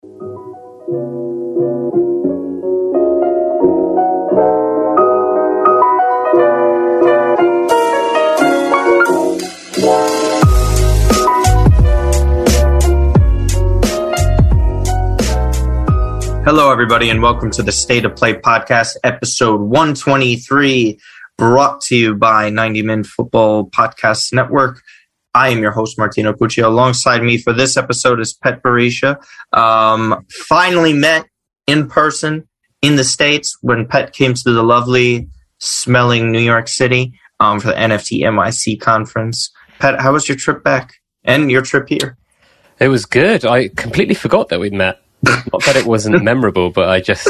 Hello, everybody, and welcome to the State of Play podcast, episode 123, brought to you by 90 Min Football Podcast Network. I am your host, Martino Puccio. Alongside me for this episode is Pet Barisha. Um, finally met in person in the States when Pet came to the lovely smelling New York City um, for the NFT NYC conference. Pet, how was your trip back and your trip here? It was good. I completely forgot that we'd met. Not that it wasn't memorable, but I just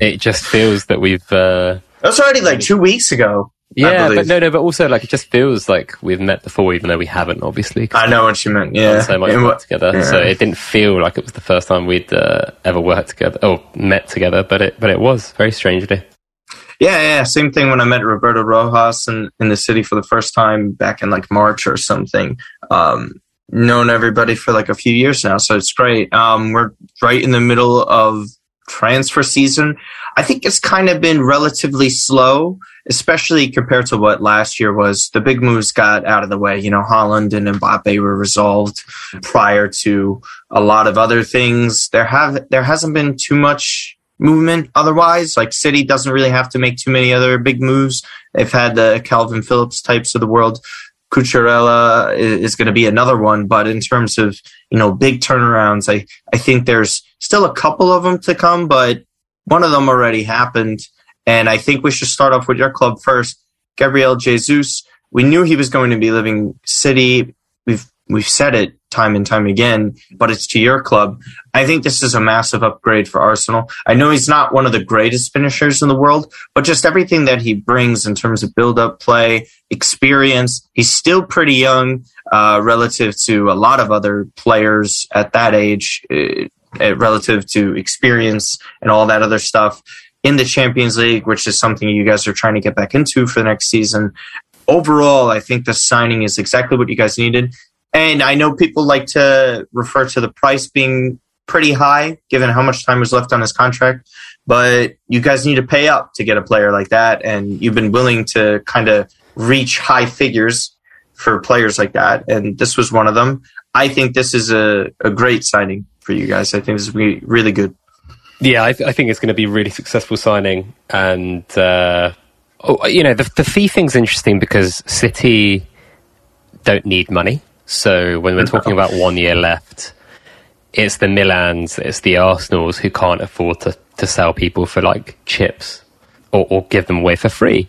it just feels that we've. Uh, That was already like two weeks ago. Yeah, but no, no, but also like it just feels like we've met before, even though we haven't, Obviously, I know what you meant. Yeah. so much work together, yeah. so it didn't feel like it was the first time we'd uh, ever worked together or met together, but it but it was very strangely. Yeah, yeah. Same thing when I met Roberto Rojas in, in the city for the first time back in like March or something. Um, known everybody for like a few years now, so it's great. Um, we're right in the middle of transfer season. I think it's kind of been relatively slow, especially compared to what last year was. The big moves got out of the way. You know, Haaland and Mbappe were resolved prior to a lot of other things. There have there hasn't been too much movement otherwise. Like City doesn't really have to make too many other big moves. They've had the Kalvin Phillips types of the world. Cucurella is going to be another one, but in terms of you know big turnarounds, I I think there's still a couple of them to come, but one of them already happened, and I think we should start off with your club first, Gabriel Jesus. We knew he was going to be leaving City. We've we've said it time and time again, but it's to your club. I think this is a massive upgrade for Arsenal. I know he's not one of the greatest finishers in the world, but just everything that he brings in terms of build up play, experience, he's still pretty young uh, relative to a lot of other players at that age, uh, relative to experience and all that other stuff in the Champions League, which is something you guys are trying to get back into for the next season. Overall, I think the signing is exactly what you guys needed. And I know people like to refer to the price being pretty high given how much time was left on his contract. But you guys need to pay up to get a player like that. And you've been willing to kind of reach high figures for players like that. And this was one of them. I think this is a, a great signing for you guys. I think this will be really good. Yeah, I, th- I think it's going to be a really successful signing, and uh, oh, you know the the fee thing's interesting because City don't need money. So when we're talking about one year left, it's the Milans, it's the Arsenals who can't afford to, to sell people for like chips or, or give them away for free.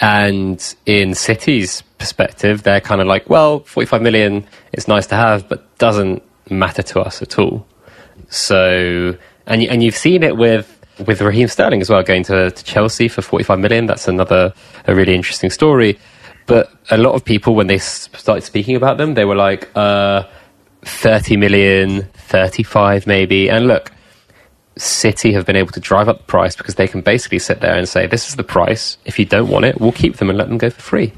And in City's perspective, they're kind of like, well, 45 million it's nice to have, but doesn't matter to us at all. So, and and you've seen it with with Raheem Sterling as well, going to, to Chelsea for 45 million. That's another a really interesting story. But a lot of people, when they started speaking about them, they were like, uh, 30 million, 35 maybe. And look, City have been able to drive up the price because they can basically sit there and say, this is the price. If you don't want it, we'll keep them and let them go for free.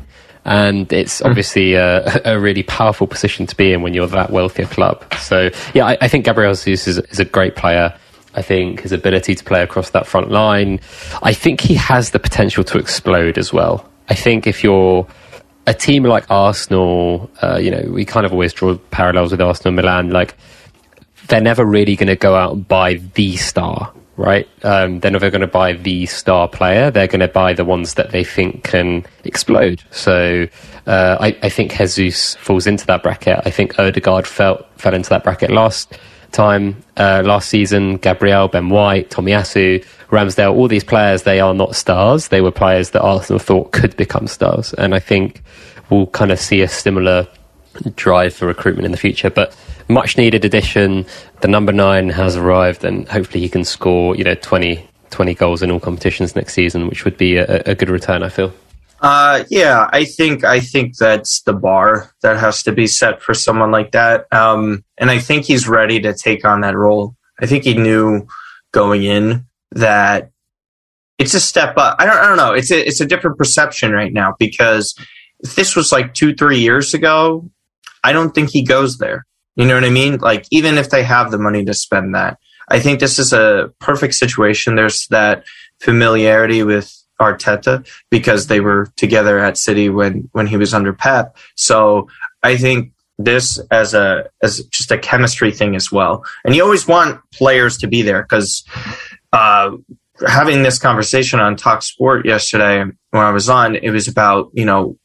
And it's obviously a, a really powerful position to be in when you're that wealthy a club. So, yeah, I, I think Gabriel Jesus is, is a great player. I think his ability to play across that front line, I think he has the potential to explode as well. I think if you're a team like Arsenal, uh, you know, we kind of always draw parallels with Arsenal, Milan. Like, they're never really going to go out and buy the star, right? Um, they're never going to buy the star player. They're going to buy the ones that they think can explode. So uh, I, I think Jesus falls into that bracket. I think Odegaard fell fell into that bracket last time, uh, last season. Gabriel, Ben White, Tomiyasu, Ramsdale, all these players, they are not stars. They were players that Arsenal thought could become stars. And I think we'll kind of see a similar drive for recruitment in the future. But much needed addition. The number nine has arrived, and hopefully he can score, you know, 20, 20 goals in all competitions next season, which would be a, a good return, I feel. Uh, yeah, I think I think that's the bar that has to be set for someone like that. Um, and I think he's ready to take on that role. I think he knew going in that it's a step up. I don't, I don't know. It's a, it's a different perception right now because if this was like two, three years ago, I don't think he goes there. You know what I mean? Like even if they have the money to spend that, I think this is a perfect situation. There's that familiarity with Arteta because they were together at City when when he was under Pep. So I think this as a as just a chemistry thing as well. And you always want players to be there because uh, having this conversation on Talk Sport yesterday when I was on, it was about you know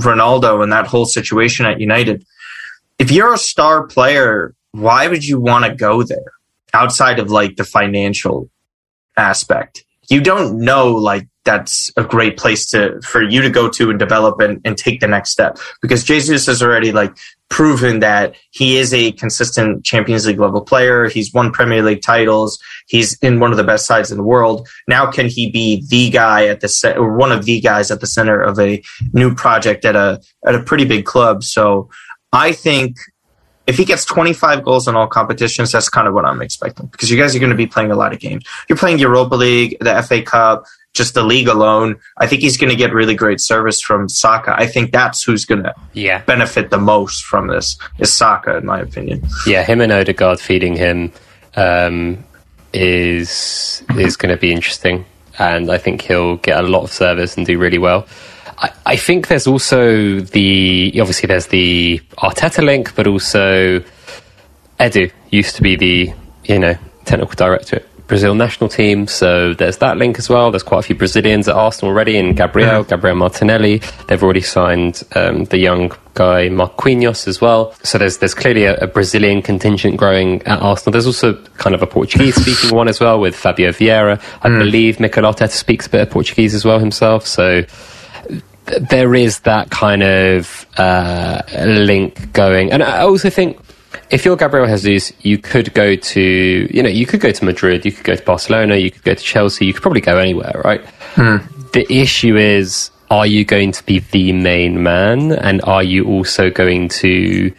Ronaldo and that whole situation at United. If you're a star player, why would you want to go there outside of like the financial aspect? You don't know like that's a great place to for you to go to and develop and, and take the next step because Jesus has already like proven that he is a consistent Champions League level player. He's won Premier League titles. He's in one of the best sides in the world. Now, can he be the guy at the or one of the guys at the center of a new project at a at a pretty big club? So, I think if he gets 25 goals in all competitions, that's kind of what I'm expecting because you guys are going to be playing a lot of games. You're playing Europa League, the FA Cup, just the league alone, I think he's going to get really great service from Saka. I think that's who's going to yeah. benefit the most from this is Saka, in my opinion. Yeah, him and Odegaard feeding him um, is is going to be interesting, and I think he'll get a lot of service and do really well. I, I think there's also the obviously there's the Arteta link, but also Edu used to be the you know technical director Brazil national team. So there's that link as well. There's quite a few Brazilians at Arsenal already, and Gabriel, mm. Gabriel Martinelli. They've already signed um, the young guy Marquinhos as well. So there's there's clearly a, a, Brazilian contingent growing at Arsenal. There's also kind of a Portuguese speaking one as well with Fabio Vieira. I mm. believe Mikel Arteta speaks a bit of Portuguese as well himself. So there is that kind of uh, link going. And I also think if you're Gabriel Jesus, you could go to, you know, you could go to Madrid, you could go to Barcelona, you could go to Chelsea, you could probably go anywhere, right? Hmm. The issue is, are you going to be the main man? And are you also going to,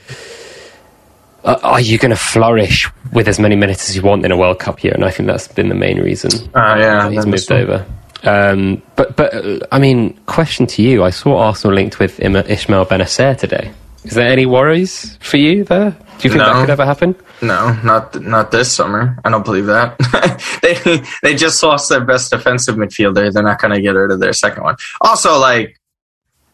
uh, are you going to flourish with as many minutes as you want in a World Cup year? And I think that's been the main reason uh, yeah, he's moved over. Um, but, but uh, I mean, question to you: I saw Arsenal linked with Ismael Bennacer today. Is there any worries for you there? Do you think no. that could ever happen? No, not not this summer. I don't believe that. they they just lost their best defensive midfielder. They're not going to get rid of their second one. Also, like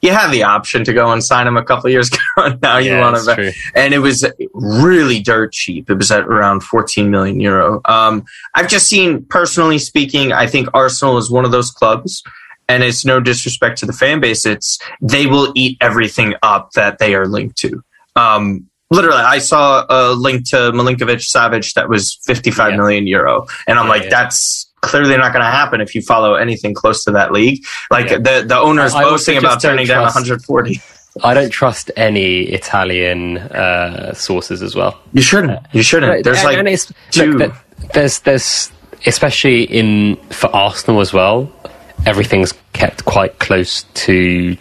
you had the option to go and sign him a couple years ago. now you yeah, want to, and it was really dirt cheap. It was at around 14 million euro. Um, I've just seen, personally speaking, I think Arsenal is one of those clubs and it's no disrespect to the fan base. It's they will eat everything up that they are linked to. Um, literally, I saw a link to Milinkovic Savic that was fifty-five yeah. million euro, and I'm yeah, like, yeah. that's clearly not going to happen if you follow anything close to that league. Like the the owners I boasting about turning down 140. I don't trust any Italian uh, sources as well. You shouldn't. You shouldn't. There's and, like and it's, look, there's there's especially in for Arsenal as well everything's kept quite close to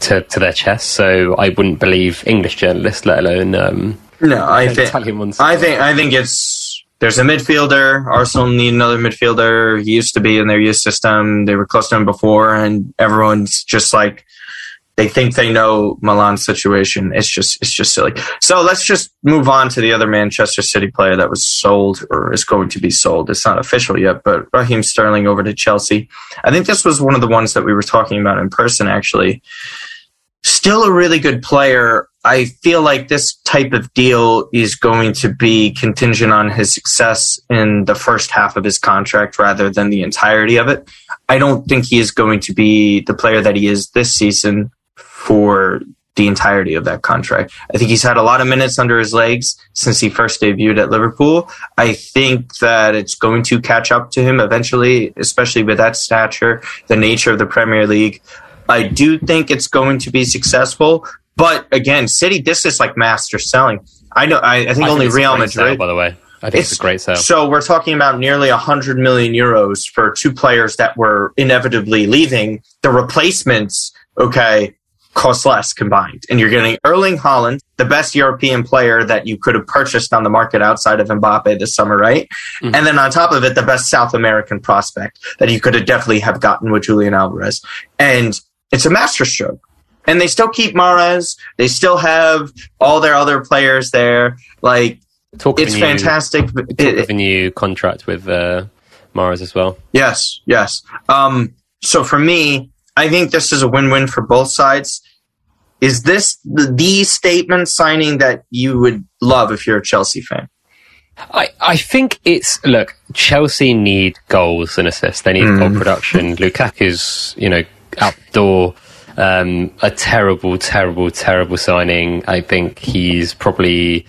to, to their chest. So I wouldn't believe English journalists, let alone um, no. I think Italian ones. I think I think it's there's a midfielder. Arsenal need another midfielder. He used to be in their youth system. They were close to him before, and everyone's just like they think they know Milan's situation. It's just it's just silly. So let's just move on to the other Manchester City player that was sold or is going to be sold. It's not official yet, but Raheem Sterling over to Chelsea. I think this was one of the ones that we were talking about in person actually. Still a really good player. I feel like this type of deal is going to be contingent on his success in the first half of his contract rather than the entirety of it. I don't think he is going to be the player that he is this season for the entirety of that contract. I think he's had a lot of minutes under his legs since he first debuted at Liverpool. I think that it's going to catch up to him eventually, especially with that stature, the nature of the Premier League. I do think it's going to be successful, but again, City, this is like master selling. I know. I, I think I only think Real Madrid. Sale, by the way, I think it's, it's, a great sale. So we're talking about nearly 100 million euros for two players that were inevitably leaving. The replacements, okay, cost less combined. And you're getting Erling Haaland, the best European player that you could have purchased on the market outside of Mbappe this summer, right? Mm-hmm. And then on top of it, the best South American prospect that you could have definitely have gotten with Julian Alvarez. And it's a masterstroke. And they still keep Mahrez. They still have all their other players there. Like Talk it's new, fantastic. Talk It- of a new contract with uh, Mahrez as well. Yes, yes. Um, so for me, I think this is a win-win for both sides. Is this the, the statement signing that you would love if you're a Chelsea fan? I, I think it's look. Chelsea need goals and assists. They need goal production. Lukaku's you know outdoor. Um, a terrible, terrible, terrible signing. I think he's probably.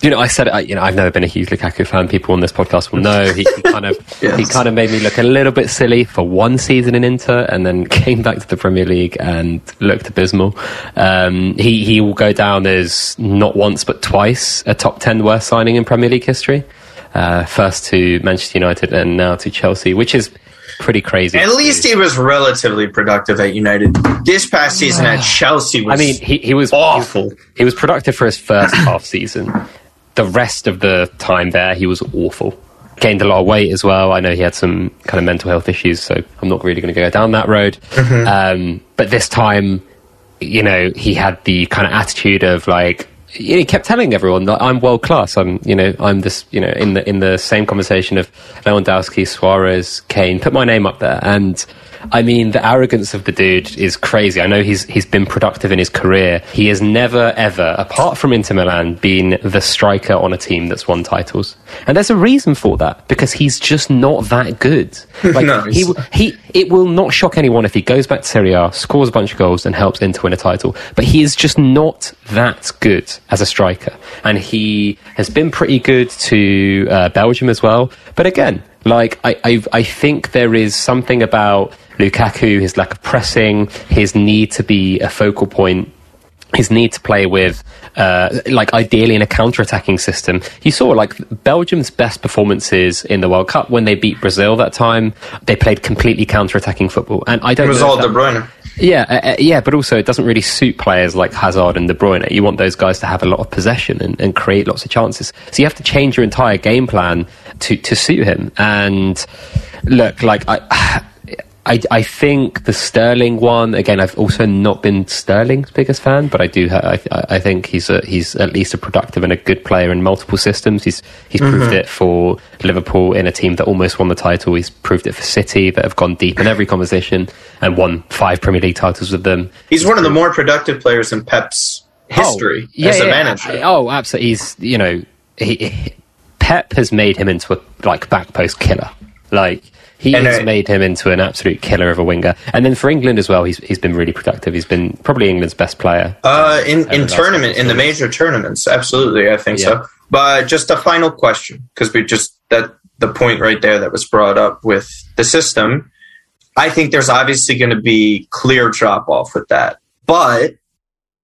You know, I said, I, you know, I've never been a huge Lukaku fan. People on this podcast will know he, he kind of he kind of made me look a little bit silly for one season in Inter, and then came back to the Premier League and looked abysmal. Um, he he will go down as not once but twice a top ten worst signing in Premier League history. Uh, first to Manchester United and now to Chelsea, which is pretty crazy. At least he was relatively productive at United. This past season at Chelsea was I mean, he, he was awful. He was productive for his first half season. The rest of the time there, he was awful. Gained a lot of weight as well. I know he had some kind of mental health issues, so I'm not really going to go down that road. Um, but this time, you know, he had the kind of attitude of like, you know, he kept telling everyone that I'm world class. I'm, you know, I'm this, you know, in the in the same conversation of Lewandowski, Suarez, Kane. Put my name up there, and I mean, the arrogance of the dude is crazy. I know he's he's been productive in his career. He has never ever, apart from Inter Milan, been the striker on a team that's won titles. And there's a reason for that because he's just not that good. Like No, he he it will not shock anyone if he goes back to Serie A, scores a bunch of goals, and helps Inter win a title. But he is just not that good as a striker, and he has been pretty good to uh, Belgium as well. But again, like I, I I think there is something about Lukaku, his lack of pressing, his need to be a focal point his need to play with, uh, like ideally in a counter-attacking system. You saw like Belgium's best performances in the World Cup when they beat Brazil that time. They played completely counter-attacking football, and I don't. It was know all De Bruyne. yeah, uh, uh, yeah, but also it doesn't really suit players like Hazard and De Bruyne. You want those guys to have a lot of possession and, and create lots of chances. So you have to change your entire game plan to, to suit him. And look, like I. I, I think the Sterling one again. I've also not been Sterling's biggest fan, but I do. I, I think he's a, he's at least a productive and a good player in multiple systems. He's he's proved mm-hmm. it for Liverpool in a team that almost won the title. He's proved it for City that have gone deep in every competition and won five Premier League titles with them. He's one of the more productive players in Pep's oh, history Oh, yeah, as a yeah. manager. Oh, absolutely. He's you know, he- Pep has made him into a like back post killer. Like he And, has uh, made him into an absolute killer of a winger. And then for England as well, he's he's been really productive. He's been probably England's best player. Uh, in in tournament in the major tournaments, absolutely, I think Yeah. so. But just a final question, because we just that the point right there that was brought up with the system. I think there's obviously going to be clear drop off with that, but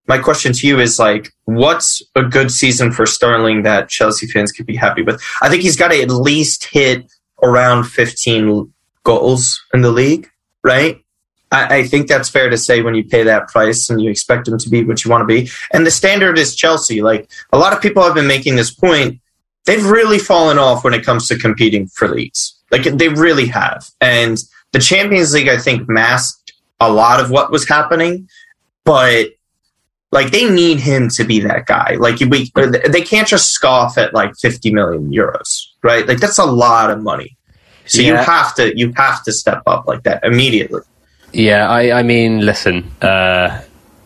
my question to you is like, what's a good season for Sterling that Chelsea fans could be happy with? I think he's got to at least hit around 15 goals in the league, right? I, I think that's fair to say when you pay that price and you expect him to be what you want to be. And the standard is Chelsea. Like a lot of people have been making this point. They've really fallen off when it comes to competing for leagues. Like they really have. And the Champions League, I think, masked a lot of what was happening, but like they need him to be that guy. Like we, they can't just scoff at like 50 million euros, right? Like that's a lot of money. So you have to, you have to step up like that immediately. Yeah, I, I mean, listen, uh,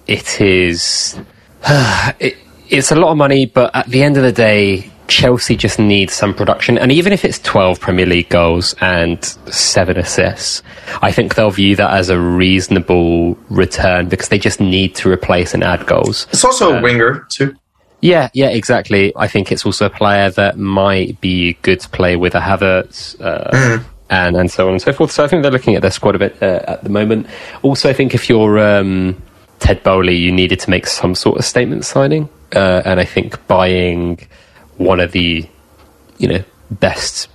it is. it, it's a lot of money, but at the end of the day, Chelsea just needs some production. And even if it's 12 Premier League goals and seven assists, I think they'll view that as a reasonable return because they just need to replace and add goals. It's also a winger too. Yeah, yeah, exactly. I think it's also a player that might be good to play with a Havertz. Uh, And, and so on and so forth. So I think they're looking at their squad a bit uh, at the moment. Also, I think if you're um, Todd Boehly, you needed to make some sort of statement signing. Uh, and I think buying one of the, you know, best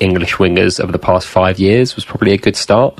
English wingers of the past five years was probably a good start.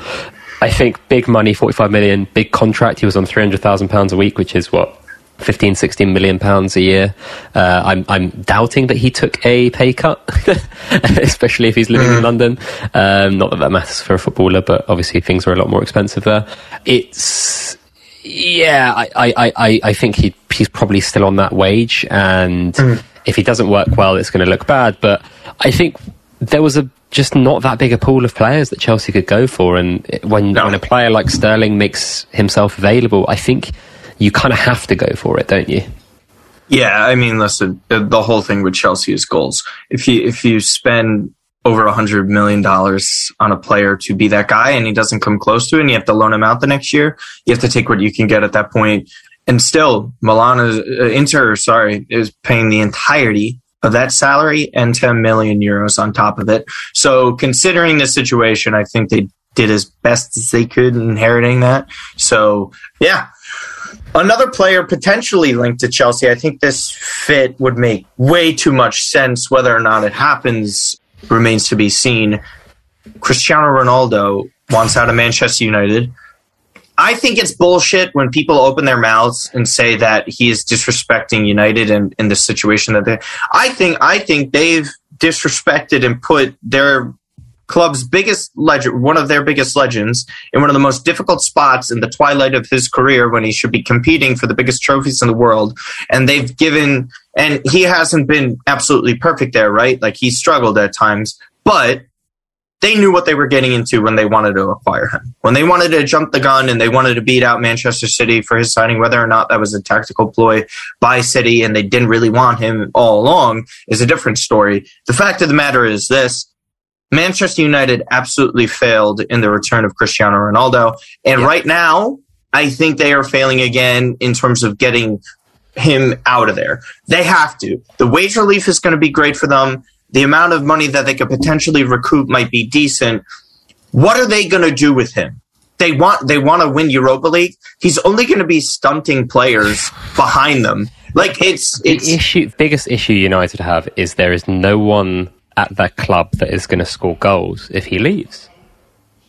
I think big money, 45 million, big contract. He was on 300,000 pounds a week, which is what 15, 16 million pounds a year. Uh, I'm, I'm doubting that he took a pay cut, especially if he's living in London. Um, not that that matters for a footballer, but obviously things are a lot more expensive there. It's, yeah, I, I, I, I think he, he's probably still on that wage and If he doesn't work well, it's going to look bad. But I think there was a just not that big a pool of players that Chelsea could go for. And when, no. when a player like Sterling makes himself available, I think you kind of have to go for it, don't you? Yeah, I mean, listen, the whole thing with Chelsea is goals. If you if you spend over a hundred million dollars on a player to be that guy and he doesn't come close to it and you have to loan him out the next year, you have to take what you can get at that point. And still, Milan is uh, Inter, sorry, is paying the entirety of that salary and 10 million euros on top of it. So considering the situation, I think they did as best as they could inheriting that. So yeah. Another player potentially linked to Chelsea. I think this fit would make way too much sense. Whether or not it happens remains to be seen. Cristiano Ronaldo wants out of Manchester United. I think it's bullshit when people open their mouths and say that he is disrespecting United and in the situation that they. I think I think they've disrespected and put their club's biggest legend, one of their biggest legends, in one of the most difficult spots in the twilight of his career when he should be competing for the biggest trophies in the world. And they've given, and he hasn't been absolutely perfect there, right? Like he struggled at times, but they knew what they were getting into when they wanted to acquire him. When they wanted to jump the gun and they wanted to beat out Manchester City for his signing, whether or not that was a tactical ploy by City and they didn't really want him all along is a different story. The fact of the matter is this. Manchester United absolutely failed in the return of Cristiano Ronaldo. And yeah. right now, I think they are failing again in terms of getting him out of there. They have to. The wage relief is going to be great for them the amount of money that they could potentially recoup might be decent. What are they going to do with him? They want they want to win Europa League. He's only going to be stunting players behind them. Like it's it's the issue. Biggest issue United have is there is no one at that club that is going to score goals if he leaves.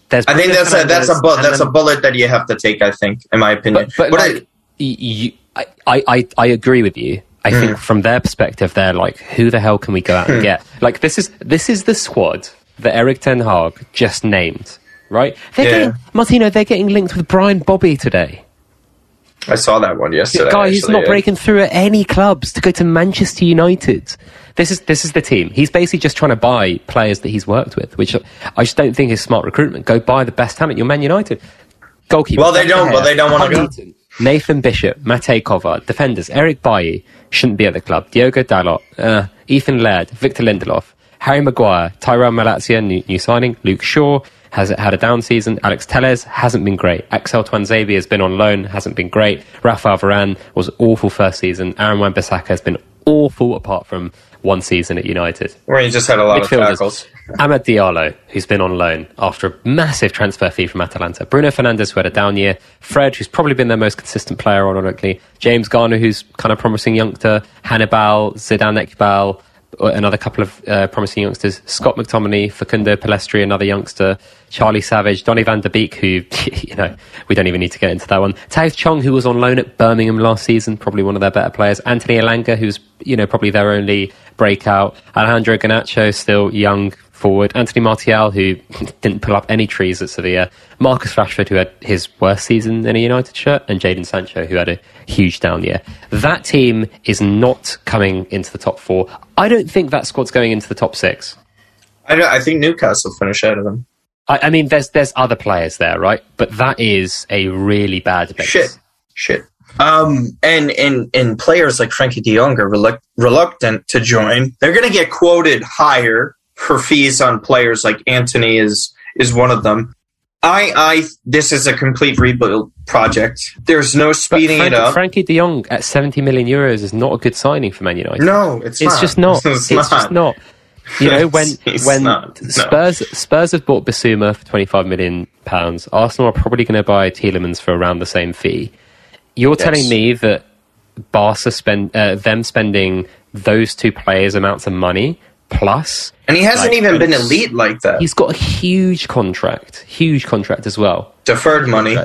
There's I think that's a that's a bu- that's then, a bullet that you have to take. I think, in my opinion. But, but, but like, I, you, I, I I agree with you I mm. think from their perspective, they're like, who the hell can we go out and hmm. get? Like this is this is the squad that Erik Ten Hag just named, right? They're yeah. getting Martino. They're getting linked with Brian Brobbey today. I saw that one yesterday. The guy who's not yeah. breaking through at any clubs to go to Manchester United. This is this is the team. He's basically just trying to buy players that he's worked with, which I just don't think is smart recruitment. Go buy the best talent. You're Man United. Goalkeeper. Well, they don't. Well, they don't want to go. Nathan Bishop, Matej Kovar, defenders Eric Bailly shouldn't be at the club. Diogo Dalot, uh, Ethan Laird, Victor Lindelof, Harry Maguire, Tyrell Malacia, new, new, signing, Luke Shaw has had a down season. Alex Telles hasn't been great. Axel Tuanzebe has been on loan, hasn't been great. Rafael Varane was awful first season. Aaron Wan-Bissaka has been awful apart from one season at United. Where he just had a lot of tackles. Amad Diallo, who's been on loan after a massive transfer fee from Atalanta. Bruno Fernandes, who had a down year. Fred, who's probably been their most consistent player, ironically. James Garner, who's kind of promising youngster. Hannibal, Zidane Iqbal, another couple of uh, promising youngsters. Scott McTominay, Facundo Pellistri, another youngster. Charlie Savage, Donny van der Beek, who, you know, we don't even need to get into that one. Tahith Chong, who was on loan at Birmingham last season, probably one of their better players. Anthony Elanga, who's, you know, probably their only breakout. Alejandro Garnacho, still young forward. Anthony Martial, who didn't pull up any trees at Sevilla. Marcus Rashford, who had his worst season in a United shirt. And Jadon Sancho, who had a huge down year. That team is not coming into the top four. I don't think that squad's going into the top six. I, I think Newcastle finish ahead of them. I, I, mean, there's there's other players there, right? But that is a really bad base. Shit, shit. Um, and and and players like Frenkie De Jong are reluct- reluctant to join. They're going to get quoted higher for fees on players. Like Antony is is one of them. I, I, this is a complete rebuild project. There's no speeding Frank, it up. Frenkie De Jong at 70 million euros is not a good signing for Man United. No, it's, it's not. just not. It's, it's not. just not. You know, when when not, Spurs no. Spurs have bought Bissouma for 25 million pounds, Arsenal are probably going to buy Tielemans for around the same fee. You're yes. telling me that Barca spend uh, them spending those two players amounts of money plus. And he hasn't like, even been elite like that. He's got a huge contract, huge contract as well. Deferred money.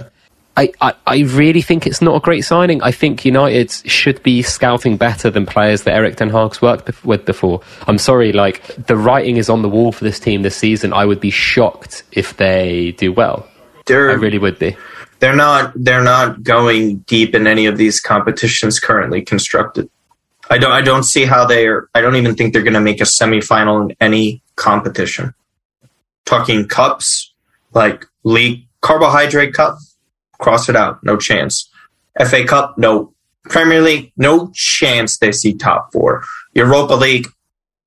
I, I, I, really think it's not a great signing. I think United should be scouting better than players that Erik Ten Hag's worked with before. I'm sorry, like the writing is on the wall for this team this season. I would be shocked if they do well. They're, I really would be. They're not. They're not going deep in any of these competitions currently constructed. I don't I don't see how they're I don't even think they're going to make a semifinal in any competition. Talking cups, like league carbohydrate cup, cross it out, no chance. FA Cup, no. Premier League, no chance they see top 4. Europa League,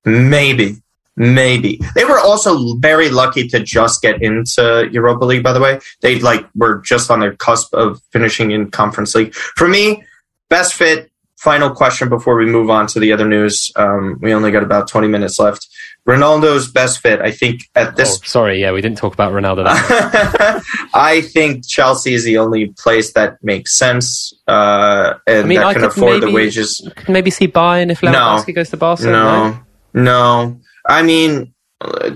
maybe. Maybe they were also very lucky to just get into Europa League. By the way, they like were just on their cusp of finishing in Conference League. For me, best fit. Final question before we move on to the other news. Um, we only got about twenty minutes left. Ronaldo's best fit. I think at this. Oh, sorry, yeah, we didn't talk about Ronaldo. I think Chelsea is the only place that makes sense, uh, and I mean, that I can afford maybe, the wages. Maybe see Bayern if Lewandowski no, goes to Barcelona. No, no, no. I mean,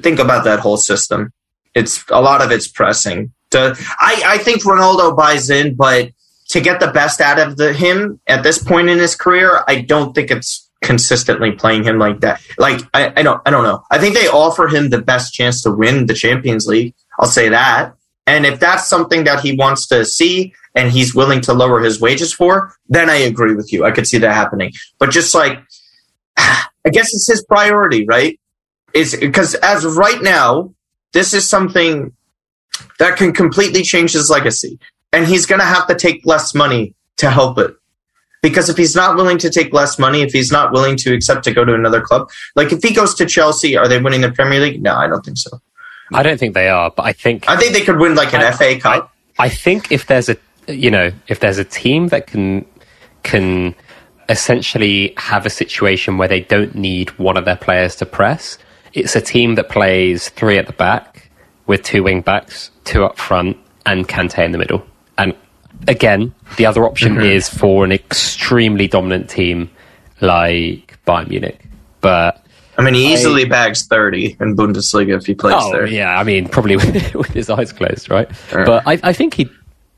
think about that whole system. It's a lot of it's pressing. To, I, I think Ronaldo buys in, but to get the best out of the, him at this point in his career, I don't think it's consistently playing him like that. Like I, I don't I don't know. I think they offer him the best chance to win the Champions League. I'll say that. And if that's something that he wants to see and he's willing to lower his wages for, then I agree with you. I could see that happening. But just like I guess it's his priority, right? is because as of right now, this is something that can completely change his legacy. And he's going to have to take less money to help it. Because if he's not willing to take less money, if he's not willing to accept to go to another club, like if he goes to Chelsea, are they winning the Premier League? No, I don't think so. I don't think they are, but I think I think they could win like an I, FA Cup. I, I think if there's a you know if there's a team that can can essentially have a situation where they don't need one of their players to press, it's a team that plays three at the back with two wing backs, two up front, and Kante in the middle. And again, the other option mm-hmm. is for an extremely dominant team like Bayern Munich. But I mean, he easily I, bags 30 in Bundesliga if he plays oh, there. Yeah, I mean, probably with, with his eyes closed, right? right. But I, I think he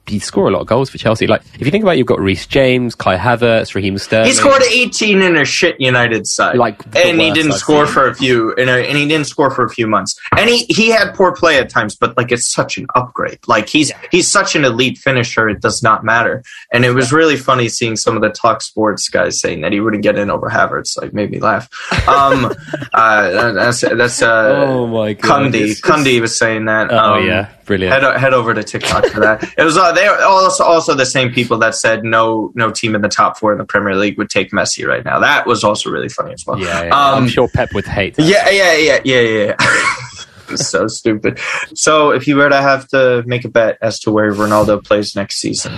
he score a lot of goals for Chelsea. Like if you think about, it, you've got Reece James, Kai Havertz, Raheem Sterling. He scored 18 in a shit United side, like, and he didn't I've score seen. for a few, and, and he didn't score for a few months. And he he had poor play at times, but like it's such an upgrade. Like he's he's such an elite finisher. It does not matter. And it was really funny seeing some of the talk sports guys saying that he wouldn't get in over Havertz. Like made me laugh. Um, uh, that's that's uh, oh my god, Cundy Cundy was saying that. Oh um, yeah Brilliant. Head, head over to TikTok for that. it was uh, they are also also the same people that said no no team in the top four in the Premier League would take Messi right now. That was also really funny as well. Yeah, yeah. Um, I'm sure Pep would hate. That. Yeah, yeah, yeah, yeah, yeah. so stupid. So, if you were to have to make a bet as to where Ronaldo plays next season,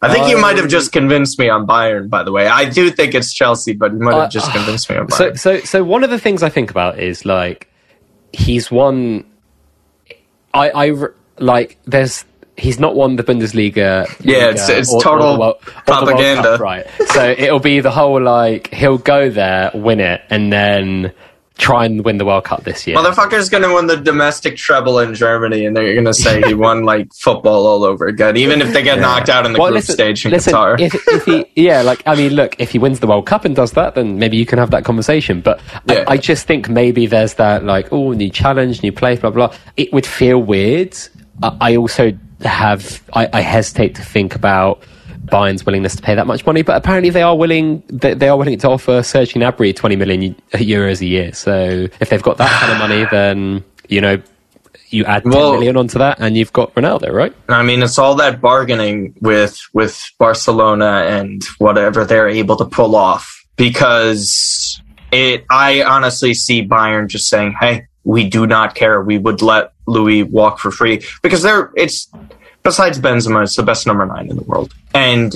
I think you might have just convinced me on Bayern. By the way, I do think it's Chelsea, but you might have uh, just convinced me on Bayern. So, so, so one of the things I think about is like he's won I, I like there's he's not won the Bundesliga. Yeah, it's, it's or, total or the, propaganda, Cup, right? So it'll be the whole like he'll go there, win it, and then try and win the World Cup this year. Motherfucker's gonna win the domestic treble in Germany, and they're gonna say he won like football all over again, even if they get yeah. knocked out in the well, group listen, stage in listen, Qatar. If, if, he, yeah, like I mean, look, if he wins the World Cup and does that, then maybe you can have that conversation. But yeah. I, I, just think maybe there's that like, oh, new challenge, new place, blah blah. It would feel weird. I, I also have I, I hesitate to think about Bayern's willingness to pay that much money, but apparently they are willing. They, they are willing to offer Serge Gnabry twenty million euros a year. So if they've got that kind of money, then you know you add ten well, million onto that, and you've got Ronaldo, right? I mean, it's all that bargaining with with Barcelona and whatever they're able to pull off. Because it, I honestly see Bayern just saying, "Hey, we do not care. We would let Louis walk for free," because they're it's besides Benzema, it's the best number nine in the world. And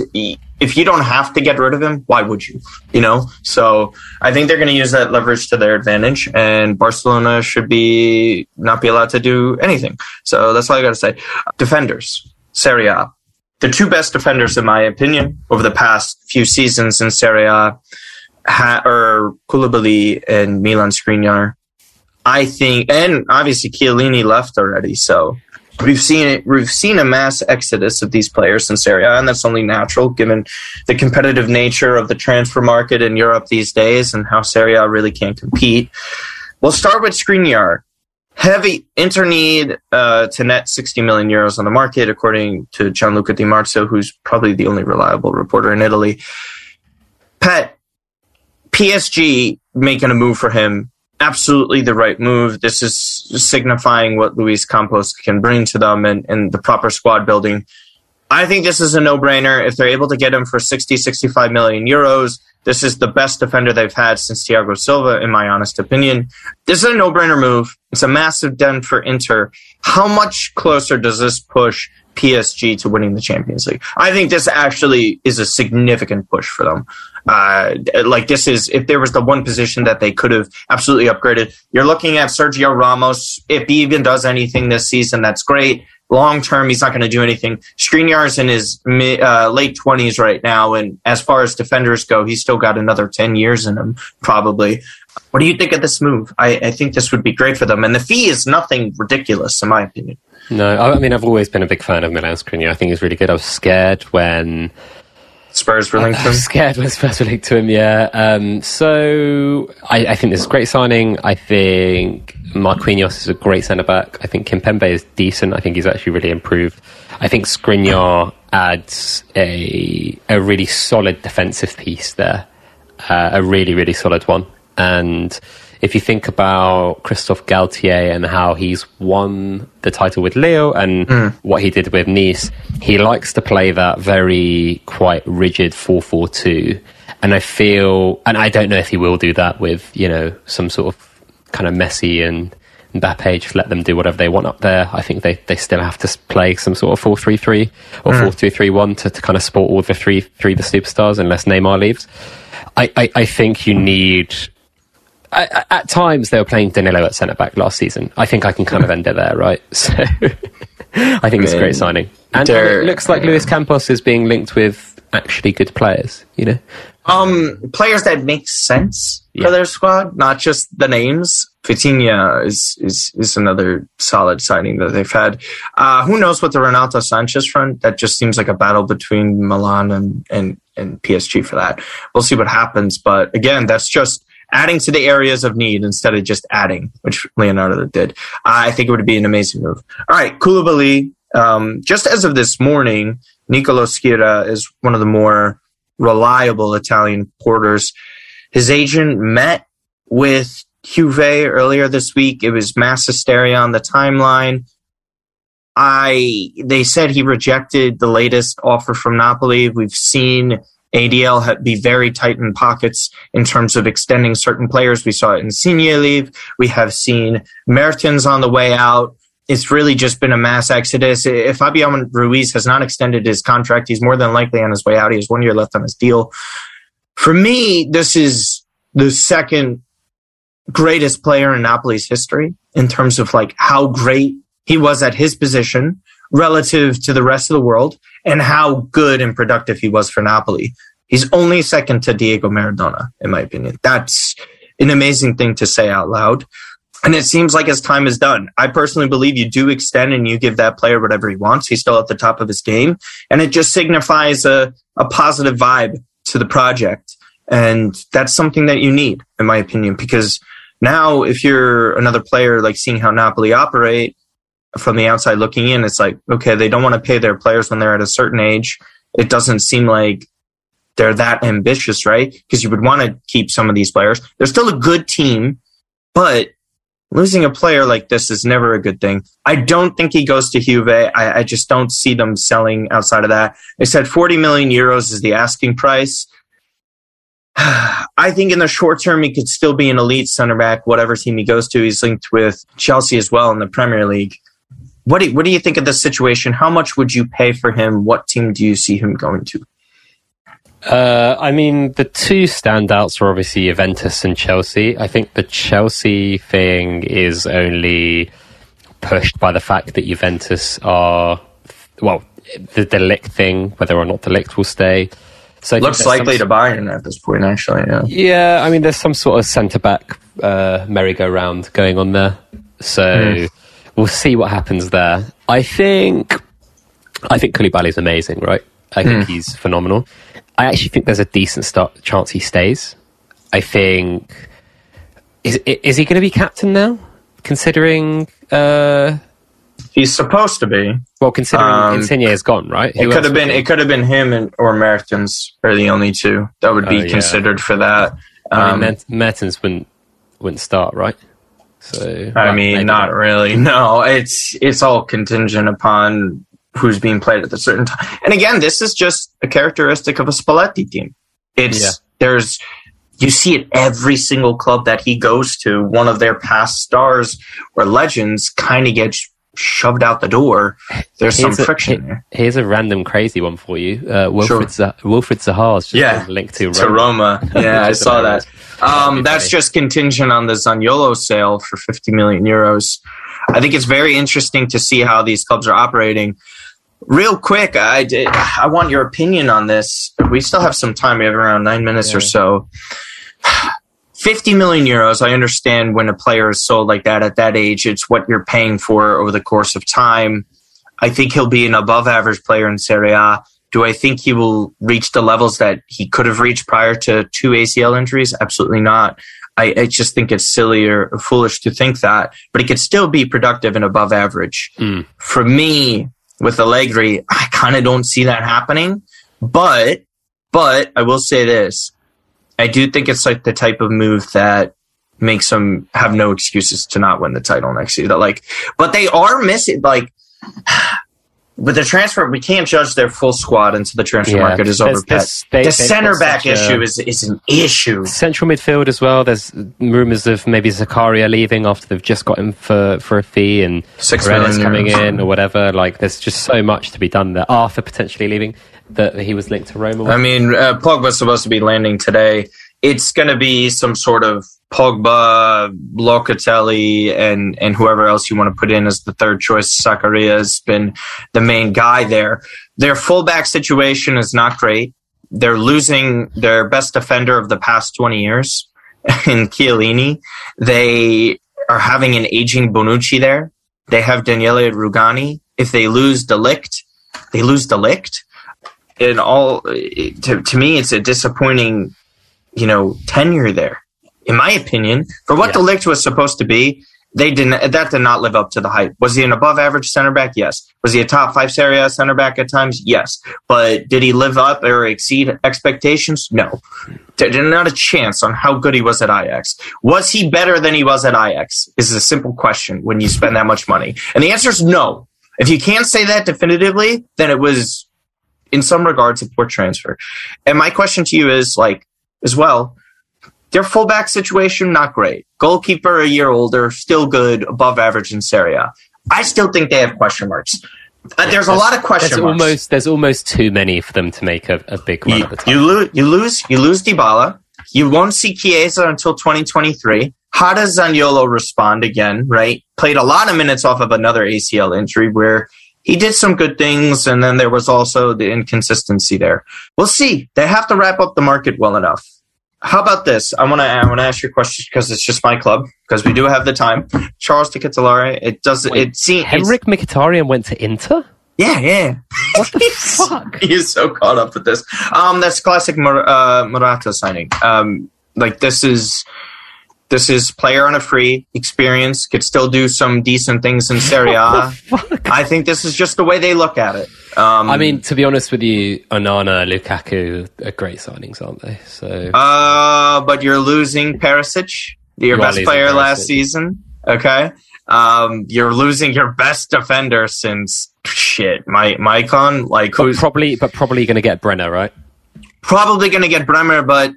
if you don't have to get rid of him, why would you? You know? So I think they're going to use that leverage to their advantage, and Barcelona should be not be allowed to do anything. So that's all I got to say. Defenders, Serie A. The two best defenders, in my opinion, over the past few seasons in Serie A ha- are Koulibaly and Milan Skriniar. I think, and obviously Chiellini left already, so We've seen it. We've seen a mass exodus of these players in Serie A, and that's only natural given the competitive nature of the transfer market in Europe these days and how Serie A really can't compete. We'll start with Skriniar. Heavy Inter need uh, to net 60 million euros on the market, according to Gianluca Di Marzio, who's probably the only reliable reporter in Italy. Pet, PSG making a move for him, absolutely the right move. This is signifying what Luis Campos can bring to them and, and the proper squad building. I think this is a no brainer. If they're able to get him for 60, 65 million euros, this is the best defender they've had since Thiago Silva, in my honest opinion. This is a no brainer move. It's a massive dent for Inter. How much closer does this push PSG to winning the Champions League? I think this actually is a significant push for them. Uh, like this is if there was the one position that they could have absolutely upgraded. You're looking at Sergio Ramos. If he even does anything this season, that's great long term, he's not going to do anything. Skriniar's in his uh, late twenties right now, and as far as defenders go, he's still got another ten years in him, probably. What do you think of this move? I, I think this would be great for them, and the fee is nothing ridiculous, in my opinion. No, I mean I've always been a big fan of Milan Skriniar. I think he's really good. I was scared when Spurs were linked to him. scared when Spurs were linked to him. Yeah. Um, so I, I, think this is a great signing. I think Marquinhos is a great centre back. I think Kimpembe is decent. I think he's actually really improved. I think Skriniar adds a a really solid defensive piece there, uh, a really really solid one. And if you think about Christophe Galtier and how he's won the title with Lille and mm. what he did with Nice, he likes to play that very quite rigid 4-4-2. And I feel, and I don't know if he will do that with, you know, some sort of kind of Messi and Mbappe, just let them do whatever they want up there. I think they, they still have to play some sort of 4-3-3 or mm. 4-2-3-1 to, to kind of support all the three, three the superstars unless Neymar leaves. I, I, I think you need at, at times they were playing Danilo at centre back last season. I think I can kind of end it there, right? So I think it's a great signing, and it looks like Luis Campos is being linked with actually good players. You know, um, players that make sense yeah. for their squad, not just the names. Vitinha is is is another solid signing that they've had. Uh, who knows what the Renato Sanches front? That just seems like a battle between Milan and and and PSG for that. We'll see what happens, but again, that's just adding to the areas of need instead of just adding, which Leonardo did. I think it would be an amazing move. All right, Koulibaly. Um, just as of this morning, Nicolo Schira is one of the more reliable Italian porters. His agent met with Juve earlier this week. It was mass hysteria on the timeline. I they said he rejected the latest offer from Napoli. We've seen ADL be very tight in pockets in terms of extending certain players. We saw it in Insigne leave. We have seen Mertens on the way out. It's really just been a mass exodus. If Fabian Ruiz has not extended his contract, he's more than likely on his way out. He has one year left on his deal. For me, this is the second greatest player in Napoli's history in terms of like how great he was at his position relative to the rest of the world and how good and productive he was for Napoli. He's only second to Diego Maradona, in my opinion. That's an amazing thing to say out loud. And it seems like his time is done. I personally believe you do extend and you give that player whatever he wants. He's still at the top of his game. And it just signifies a, a positive vibe to the project. And that's something that you need, in my opinion, because now if you're another player, like seeing how Napoli operate, from the outside looking in, it's like, okay, they don't want to pay their players when they're at a certain age. It doesn't seem like they're that ambitious, right? Because you would want to keep some of these players. They're still a good team, but losing a player like this is never a good thing. I don't think he goes to Juve. I, I just don't see them selling outside of that. They said 40 million euros is the asking price. I think in the short term, he could still be an elite center back, whatever team he goes to. He's linked with Chelsea as well in the Premier League. What do you, what do you think of this situation? How much would you pay for him? What team do you see him going to? Uh, I mean, the two standouts are obviously Juventus and Chelsea. I think the Chelsea thing is only pushed by the fact that Juventus are, well, the, De Ligt thing, whether or not De Ligt will stay. So looks likely some, to Bayern at this point, actually. Yeah. Yeah, I mean, there's some sort of centre back uh, merry-go-round going on there. So. Mm we'll see what happens there. I think I think Koulibaly is amazing, right? I think mm. he's phenomenal. I actually think there's a decent start chance he stays. I think is is he going to be captain now? Considering uh, he's supposed to be. Well, considering um, Insigne is gone, right? Who it could have been. It could have been him and or Mertens are the only two that would be uh, yeah. considered for that. I Um, mean, Mertens wouldn't wouldn't start, right? So I mean, not really. No, it's it's all contingent upon who's being played at a certain time. And again, this is just a characteristic of a Spalletti team. It's Yeah. there's you see it every single club that he goes to. One of their past stars or legends kind of gets shoved out the door. There's some Here's a- friction he- there. Here's a random crazy one for you. Uh, Wilfried, Za- Wilfried Zaha's just Yeah, been linked to, To Roma. Roma, yeah, I saw that. Um, that's funny. just contingent on the Zaniolo sale for 50 million euros. I think it's very interesting to see how these clubs are operating. Real quick, I did, I want your opinion on this. We still have some time. We have around nine minutes or so. 50 million euros. I understand when a player is sold like that at that age, it's what you're paying for over the course of time. I think he'll be an above average player in Serie A. Do I think he will reach the levels that he could have reached prior to two ACL injuries? Absolutely not. I, I just think it's silly or foolish to think that, but he could still be productive and above average. Mm. For me, with Allegri, I kind of don't see that happening. But, but I will say this: I do think it's like the type of move that makes them have no excuses to not win the title next year. That like, but they are missing like. With the transfer, we can't judge their full squad until the transfer Yeah. market is over. there's- the center back such a- issue is is an issue. Central midfield as well. There's rumors of maybe Zakaria leaving after they've just got him for, for a fee and Six coming in or whatever. Like, there's just so much to be done there. Arthur potentially leaving. That he was linked to Roma. with. I mean, uh, Pogba's supposed to be landing today. It's going to be some sort of Pogba, Locatelli, and and whoever else you want to put in as the third choice. Zakaria has been the main guy there. Their fullback situation is not great. They're losing their best defender of the past 20 years in Chiellini. They are having an aging Bonucci there. They have Daniele Rugani. If they lose De Ligt, they lose De Ligt in all to, to me it's a disappointing you know tenure there in my opinion. For what Yeah. De Ligt was supposed to be they didn't that did not live up to the hype. Was he an above average center back? Yes. Was he a top five Serie A center back at times? Yes. But did he live up or exceed expectations? No. There- there's not a chance on how good he was at Ajax. Was he better than he was at Ajax? Is a simple question when you spend that much money. And the answer is no. If you can't say that definitively then it was in some regards a poor transfer. And my question to you is like as well, their fullback situation not great. Goalkeeper a year older, still good, above average in Serie A. I still think they have question marks. Uh, there's a lot of question there's marks. almost there's almost too many for them to make a, a big run you, at the time. you lose you lose you lose Dybala. You won't see Chiesa until 2023. How does Zaniolo respond again? Right, played a lot of minutes off of another ACL injury where he did some good things, and then there was also the inconsistency there. We'll see. They have to wrap up the market well enough. How about this? I want to I want to ask you a question because it's just my club because we do have the time. Charles de Ketelaere. It does. Wait, it seems. Henrik Mkhitaryan went to Inter. Yeah, yeah. What the fuck? He's so caught up with this. Um, that's classic Mur- uh, Marotta signing. Um, like this is this is player on a free experience could still do some decent things in Serie A. Fuck. I think this is just the way they look at it. Um, I mean, to be honest with you, Onana, Lukaku are great signings, aren't they? So uh, but you're losing Perisic, your You best losing player last season. Okay, um, you're losing your best defender since shit, my Mycon. Like but who's probably, but probably going to get Bremer, right? probably going to get Bremer, but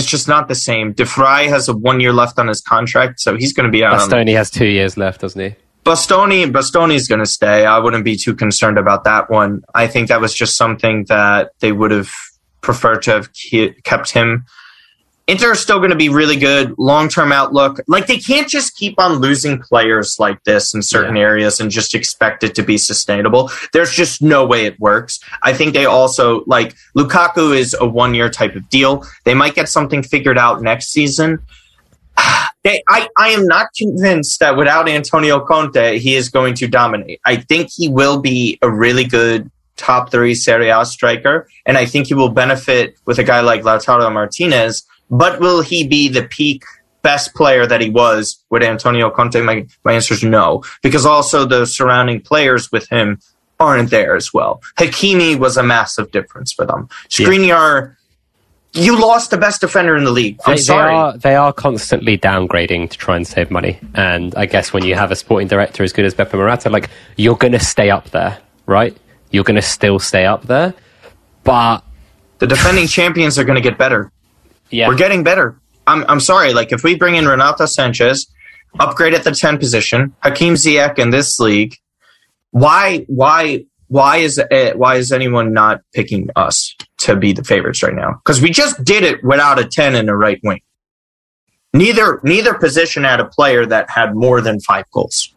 it's just not the same. De Vrij has a one year left on his contract, so he's going to be out. On, Bastoni has two years left, doesn't he? Bastoni, Bastoni's going to stay. I wouldn't be too concerned about that one. I think that was just something that they would have preferred to have ke- kept him. Inter is still going to be really good long term outlook. Like they can't just keep on losing players like this in certain areas and just expect it to be sustainable. There's just no way it works. I think they also like Lukaku is a one year type of deal. They might get something figured out next season. They, I, I am not convinced that without Antonio Conte, he is going to dominate. I think he will be a really good top three Serie A striker, and I think he will benefit with a guy like Lautaro Martinez. But will he be the peak best player that he was with Antonio Conte? My, my answer is no, because also the surrounding players with him aren't there as well. Hakimi was a massive difference for them. Skriniar you lost the best defender in the league. I'm they, they sorry. are they are constantly downgrading to try and save money. And I guess when you have a sporting director as good as Beppe Marotta, like you're going to stay up there, right? You're going to still stay up there, but the defending champions are going to get better. Yeah, We're getting better. I'm I'm sorry. Like if we bring in Renato Sanches, upgrade at the ten position, Hakim Ziyech in this league, why why why is it, why is anyone not picking us to be the favorites right now? Because we just did it without a ten in the right wing. Neither neither position had a player that had more than five goals.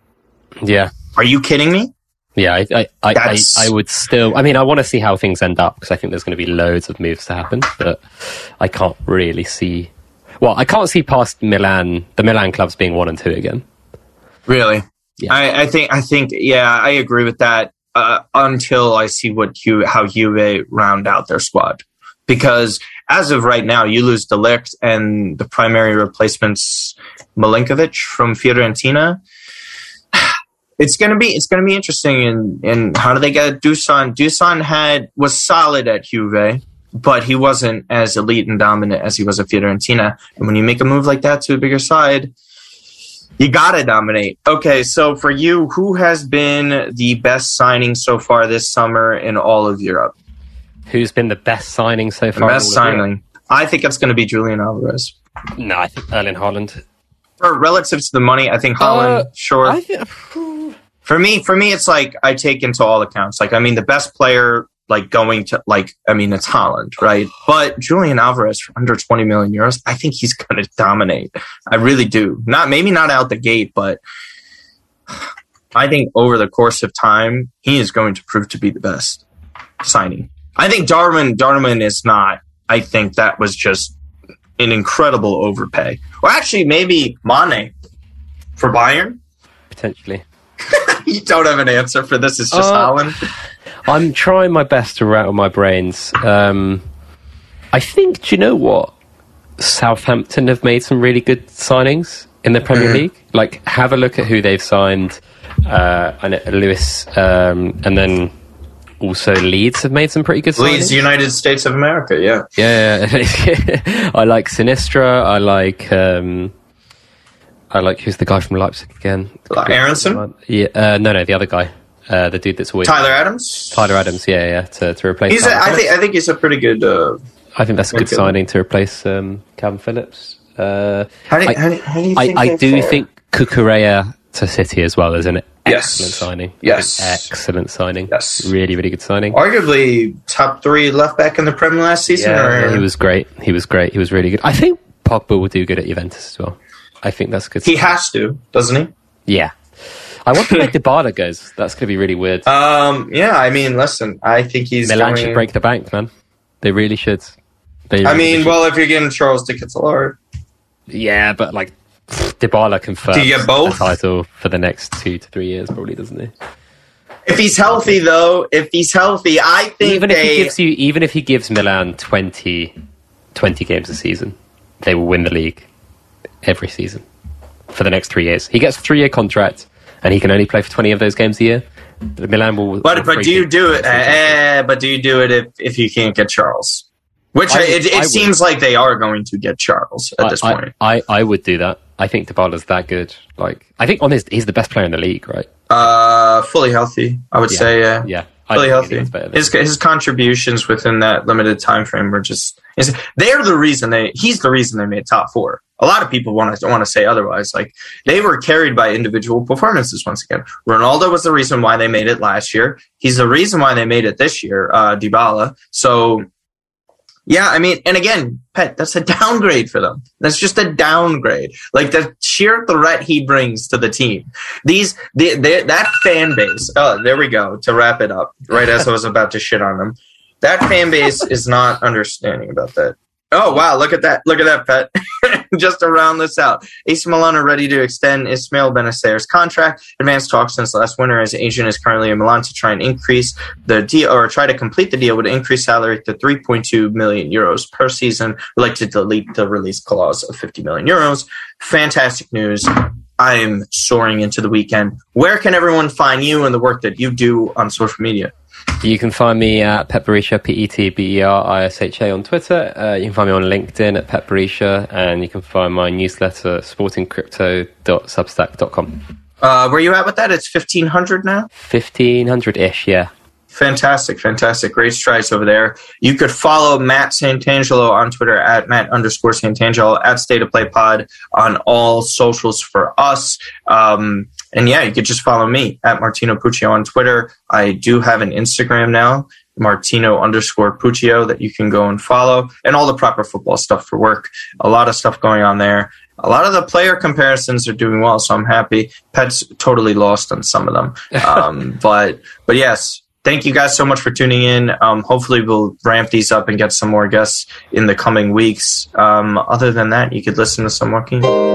yeah. Are you kidding me? Yeah, I, I, I, I, would still. I mean, I want to see how things end up because I think there's going to be loads of moves to happen, but I can't really see. Well, I can't see past Milan, the Milan clubs being one and two again. Really? Yeah. I, I think I think yeah, I agree with that. Uh, until I see what Ju- how Juve round out their squad, because as of right now, you lose De Ligt and the primary replacements Milinkovic from Fiorentina. It's gonna be it's gonna be interesting in in how do they get Dusan? Dusan had was solid at Juve, but he wasn't as elite and dominant as he was at Fiorentina. And when you make a move like that to a bigger side, you gotta dominate. Okay, so for you, who has been the best signing so far this summer in all of Europe? Who's been the best signing so far? in best all Europe? signing. I think it's going to be Julian Alvarez. No, I think Erling Haaland. For relative to the money, I think Haaland. Uh, sure. I think, for me, for me, it's like I take into all accounts. Like, I mean, the best player, like going to, like, I mean, it's Haaland, right? But Julian Alvarez for under twenty million euros, I think he's going to dominate. I really do. Not maybe not out the gate, but I think over the course of time, he is going to prove to be the best signing. I think Darwin Darwin is not. I think that was just an incredible overpay. Or actually, maybe Mane for Bayern. potentially. you don't have an answer for this. It's just Uh, Haaland. I'm trying my best to rattle my brains. Um, I think, do you know what? Southampton have made some really good signings in the Premier Mhm. League. Like, have a look at who they've signed. Uh, I know Lewis, um, and then also Leeds have made some pretty good signings. Leeds, United States of America. Yeah. Yeah, I like Sinisterra. I like. Um, I like who's the guy from Leipzig again? Aaronson? Yeah, uh, no, no, the other guy, uh, the dude that's always Tyler Adams. Tyler Adams. Yeah, yeah, to, to replace. He's. A, I think. I think he's a pretty good. Uh, I think that's a good Okay. signing to replace um, Kalvin Phillips. Uh, how do, I- how do, how do you I, think I they do fare? think Cucurella to City as well is an Yes. excellent signing. Yes. excellent signing. Yes. really, really good signing. arguably top three left back in the Premier last season. Yeah, or, he was great. He was great. He was really good. I think Pogba will do good at Juventus as well. I think that's good. He has to, doesn't he? Yeah. I wonder where Dybala goes. That's going to be really weird. Um. Yeah. I mean, listen. I think he's. Milan going, should break the bank, man. They really should. They I mean, should. well, if you're getting Charles de Ketelaere, yeah, but like Dybala confirms Do you get both? the title for the next two to three years, probably, doesn't he? if he's healthy, though, if he's healthy, I think Even if they. he gives you, even if he gives Milan 20, 20 games a season, they will win the league every season for the next three years. He gets a three-year contract, and he can only play for twenty of those games a year. Milan will. but but do you do it? Eh, but do you do it if if you can't get Charles? Which I it, it I would. seems like they are going to get Charles at this point. I, I, I would do that. I think Dybala's that good. Like, I think on his, he's the best player in the league, right? Uh, fully healthy, I would Yeah. say. Yeah, Yeah, fully healthy. he's better than- His his contributions within that limited time frame were just. Is, they're the reason they. He's the reason they made top four. A lot of people want to want to say otherwise. Like they were carried by individual performances once again. Ronaldo was the reason why they made it last year. He's the reason why they made it this year. Uh, Dybala. So. Yeah, I mean, and again, Pet, that's a downgrade for them. That's just a downgrade. Like the sheer threat he brings to the team. These, the, the, that fan base. Oh, there we go. To wrap it up, right as I was about to shit on them, that fan base is not understanding about that. Oh wow, look at that! Look at that, Pet. Just to round this out, AC Milan are ready to extend Ismail Bennacer's contract. Advanced talks since last winter, as Asian is currently in Milan to try and increase the deal or try to complete the deal with an increased salary to 3.2 million euros per season. Would like to delete the release clause of 50 million euros. Fantastic news. I am soaring into the weekend. Where can everyone find you and the work that you do on social media? You can find me at Pet Berisha, P E T B E R I S H A on Twitter. Uh, you can find me on LinkedIn at Pet Berisha, and you can find my newsletter sportingcrypto.substack.com. Uh, where you at with that? It's 1500 now? 1500 ish, yeah. Fantastic, fantastic. Great strides over there. You could follow Matt Santangelo on Twitter at Matt underscore Santangelo at State of Play Pod on all socials for us. Um, and yeah, you could just follow me at Martino Puccio on Twitter. I do have an Instagram now, Martino underscore Puccio, that you can go and follow, and all the proper football stuff for work. A lot of stuff going on there. A lot of the player comparisons are doing well, so I'm happy. Pet's totally lost on some of them, um, but but yes, thank you guys so much for tuning in. Um, hopefully, we'll ramp these up and get some more guests in the coming weeks. Um, other than that, you could listen to some Joaquin.